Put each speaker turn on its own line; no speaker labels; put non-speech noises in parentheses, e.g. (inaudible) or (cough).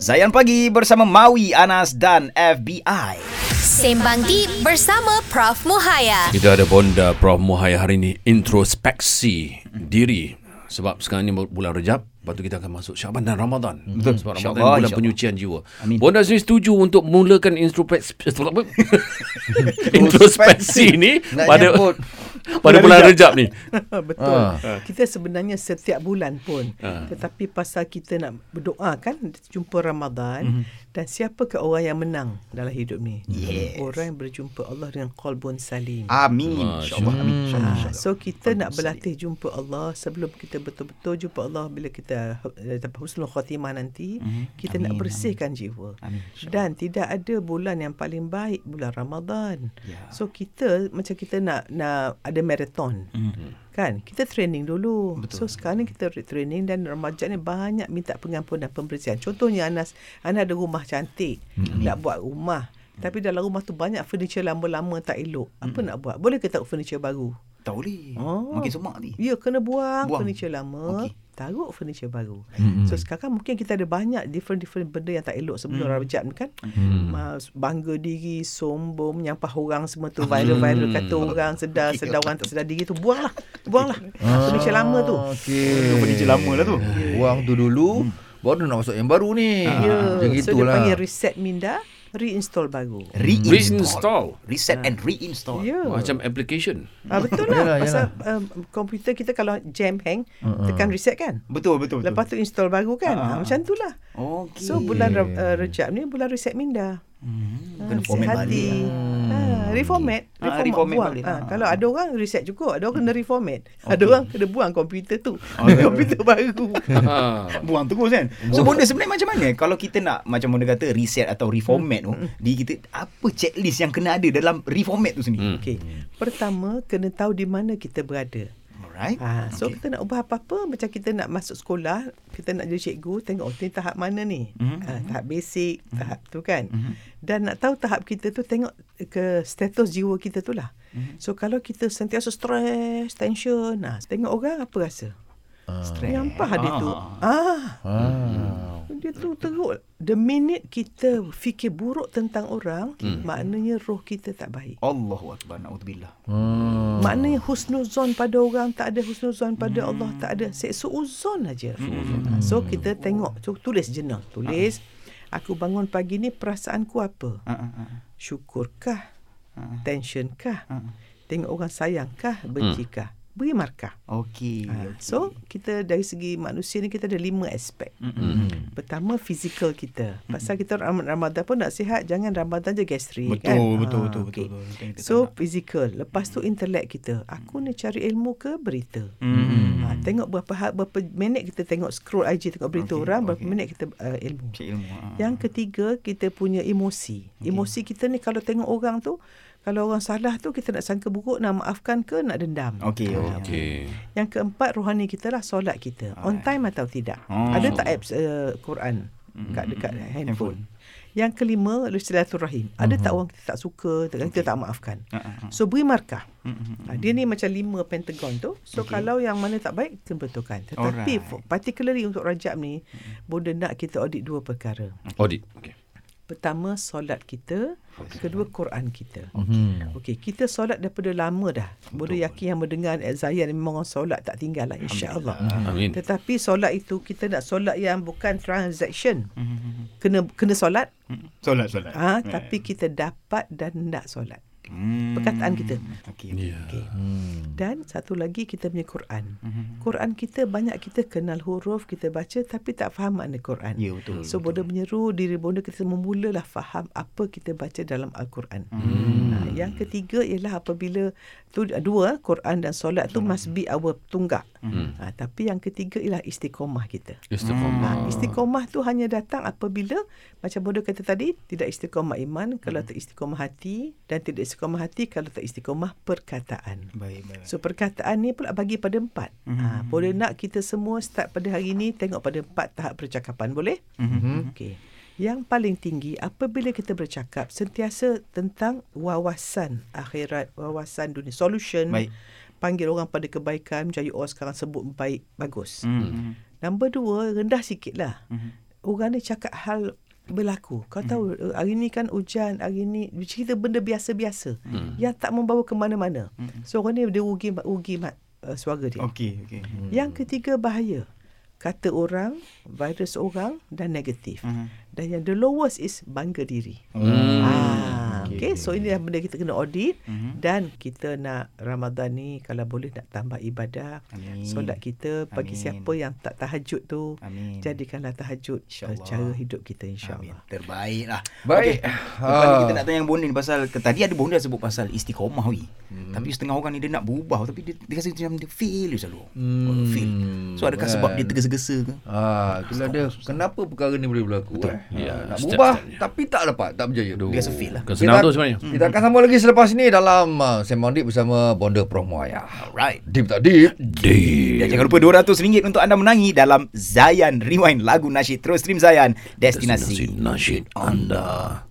Zayan Pagi bersama Maui, Anas dan FBI.
Sembang Deep bersama Prof. Muhaya.
Kita ada bonda Prof. Muhaya hari ini introspeksi diri sebab sekarang ni bulan Rejab lepas tu kita akan masuk Syaban dan Ramadan
Betul.
sebab
InsyaAllah,
Ramadan ni bulan penyucian jiwa
Amin.
bonda sendiri setuju untuk mulakan (laughs) (laughs) introspeksi apa? introspeksi ni
Nak
pada (laughs) pada bulan Rejab ni (laughs)
Betul.
Ah.
Kita sebenarnya setiap bulan pun.
Ah.
Tetapi pasal kita nak berdoa kan jumpa Ramadan
Mhm.
dan siapakah orang yang menang dalam hidup ni?
Yes.
Orang yang berjumpa Allah dengan qalbun salim.
Amin. InsyaAllah. Amin. InsyaAllah.
Ah,
InsyaAllah.
so kita nak berlatih jumpa Allah sebelum kita betul-betul jumpa Allah bila kita eh, dapat husnul khatimah nanti
Mhm.
kita nak bersihkan jiwa
Amin.
Dan tidak ada bulan yang paling baik bulan Ramadan.
Ya.
So kita macam kita nak nak ada marathon.
Mhm.
Kan? Kita training dulu.
Betul.
So sekarang ni kita training dan remaja ni banyak minta pengampunan dan pembersihan. Contohnya Anas, Anas ada rumah cantik. Mm-hmm. Nak buat rumah. Tapi dalam rumah tu banyak furniture lama-lama tak elok. Apa nak buat? Boleh ke tak furniture baru?
Tak boleh.
Oh.
Makin semak ni.
Ya, kena buang,
Buang.
furniture lama.
Okey.
Taruh furniture baru. Mm-hmm. So sekarang mungkin kita ada banyak different-different benda yang tak elok sebelum mm. Rajab ni kan. Mm. bangga diri, sombong, menyampah orang semua tu. Viral-viral kata orang sedar, sedar orang tak sedar diri tu. Buanglah. Buanglah. furniture lama tu.
Okey.
Furniture lama lah tu.
Buang tu dulu. Baru nak masuk yang baru ni.
Ya.
Macam
so dia
gitulah.
panggil reset minda, reinstall baru.
Reinstall.
Reinstall.
Reset and reinstall.
Ya.
macam application
Ah, betul lah. (laughs)
Yalah,
Pasal um, komputer kita kalau jam hang, tekan reset kan.
Betul, betul, betul.
Lepas tu install baru kan.
Ah,
Ha, macam tu lah.
Okey.
So bulan uh, Rejab ni bulan reset minda.
Hmm,
Ha,
kena format balik.
Ha, reformat.
Ah,
Reformat,
reformat
buang.
balik.
Ha,
Ah.
kalau ada orang reset cukup, ada orang kena reformat. Ada orang kena buang komputer tu.
Okay.
komputer baru.
ha. (laughs)
Buang terus kan So bonda sebenarnya macam mana Kalau kita nak Macam bonda kata Reset atau reformat tu Di kita Apa checklist yang kena ada Dalam reformat tu sendiri
Hmm.
Okey. Pertama kena tahu di mana kita berada.
Alright
Ha, so
Okay.
kita nak ubah apa-apa macam kita nak masuk sekolah, kita nak jadi cikgu, tengok oh, ni tahap mana ni.
Mhm.
Ha, tahap basic, tahap tu kan.
Mhm.
Dan nak tahu tahap kita tu tengok ke status jiwa kita tu lah.
Mhm.
So kalau kita sentiasa stres, tension, nah, tengok orang apa rasa?
Stress.
Nyampah dia tu.
Ah.
Ah,
Ah.
Dia tu teruk. The minute kita fikir buruk tentang orang, maknanya roh kita tak baik.
Allahu Akbar Na'udzubillah
Hmm.
Maknanya husnuzon pada orang tak ada husnuzon pada Allah tak ada seuzon aja. Hmm. So kita tengok so, tulis jenang tulis aku bangun pagi ni perasaanku apa?
Ah.
Syukurkah?
Ah.
Tensionkah?
Ah.
Tengok orang sayangkah? Bencikah? Beri markah.
Okey
Ha,
okey.
so kita dari segi manusia ni kita ada lima aspek.
Mm-mm.
Pertama fizikal kita. Pasal kita Ram- Ramadan pun nak sihat jangan Ramadan je gastrik
Betul,
kan.
betul,
Ah,
betul, betul,
okey.
betul. Betul kita
So
nak.
fizikal. Lepas tu intelek kita. Aku ni cari ilmu ke berita.
Mm.
Ha, tengok berapa ha- berapa minit kita tengok scroll IG tengok berita
Okey,
orang, berapa
okey.
minit kita uh, ilmu.
Cik ilmu ah.
Yang ketiga kita punya emosi. Emosi kita ni kalau tengok orang tu kalau orang salah tu kita nak sangka buruk nak maafkan ke nak dendam.
Okey okey.
Okey.
Yang keempat rohani kita lah solat kita. On time atau tidak.
Oh.
Ada tak apps uh, Quran kat dekat handphone. Yang kelima silaturahim. Ada tak orang kita tak suka, tak kita tak maafkan.
Ah, ah, ah.
So beri markah.
Mm-mm.
Ha, dia ni macam lima pentagon tu. So okay. kalau yang mana tak baik, kita betulkan. Tetapi
Alright.
particularly untuk Rajab ni, Bunda nak kita audit dua perkara.
Audit. Okey.
Pertama, solat kita. Kedua, Quran kita.
Hmm.
Okey, kita solat daripada lama dah. Bunda yakin yang mendengar Zayan memang orang solat tak tinggal lah insya-Allah.
Amin.
Tetapi solat itu kita nak solat yang bukan transaction.
Mm-mm.
Kena kena solat.
Solat solat.
ah tapi kita dapat dan nak solat.
Hmm.
Perkataan kita.
Okey.
Ya.
Okey.
Hmm.
Dan satu lagi kita punya Quran.
Mhm.
Quran kita banyak kita kenal huruf, kita baca tapi tak faham makna Quran.
Ya betul.
So bonda menyeru diri bonda kita memulalah faham apa kita baca dalam Al-Quran.
Hmm.
Ha, yang ketiga ialah apabila tu dua Quran dan solat tu must be our tunggak.
Hmm.
Ha, tapi yang ketiga ialah istiqomah kita.
Istiqamah.
Ha, istiqomah tu hanya datang apabila macam bodoh kata tadi tidak istiqomah iman kalau tak istiqomah hati dan tidak istiqomah hati kalau tak istiqomah perkataan.
Baik baik.
So perkataan ni pula bagi pada empat.
Mhm.
Ha, boleh nak kita semua start pada hari ni tengok pada empat tahap percakapan boleh?
Mhm.
Okey. Yang paling tinggi apabila kita bercakap sentiasa tentang wawasan akhirat, wawasan dunia, solution.
Baik.
Panggil orang pada kebaikan, you all sekarang sebut baik, bagus.
Mhm.
Nombor dua, rendah sikit lah.
Mhm.
orang ni cakap hal berlaku. Kau tahu uh, hari ni kan hujan, hari ni cerita benda biasa-biasa
Hmm.
yang tak membawa ke mana-mana. So orang ni dia rugi rugi mat uh, suara dia.
Okey, okey.
Hmm. Yang ketiga bahaya. Kata orang, virus orang dan negatif.
Mhm.
Dan yang the lowest is bangga diri.
Hmm.
Ah, okay. So ini dah benda kita kena audit
Mhm.
dan kita nak Ramadan ni kalau boleh nak tambah ibadah.
Amin.
Solat kita bagi
Amin.
siapa yang tak tahajud tu
Amin.
jadikanlah tahajud
InsyaAllah.
cara hidup kita
Amin.
insya-Allah.
Terbaik lah.
Baik.
Lepas ni
Ah.
kita nak tanya yang Bonda ni pasal tadi ada Bonda sebut pasal istiqomah wi. Hmm. Tapi setengah orang ni dia nak berubah tapi dia, dia rasa macam dia fail selalu.
Hmm,
Fail. So adakah
kan.
sebab dia tergesa-gesa ke?
Ah, itulah dia. Kenapa perkara ni boleh berlaku eh?
Ya,
nak
step-
berubah
stepnya.
tapi tak dapat, tak berjaya.
Aduh,
Dia rasa fail lah.
Bukan senang
Kita-
tu sebenarnya.
Kita akan sambung lagi selepas ini dalam uh, Sembang Deep bersama Bonda Prof Muaya.
Alright.
Deep tak deep?
Deep.
Dan jangan lupa RM200 untuk anda menangi dalam Zayan Rewind lagu nasyid. Terus stream Zayan, destinasi.
Destinasi nasyid anda.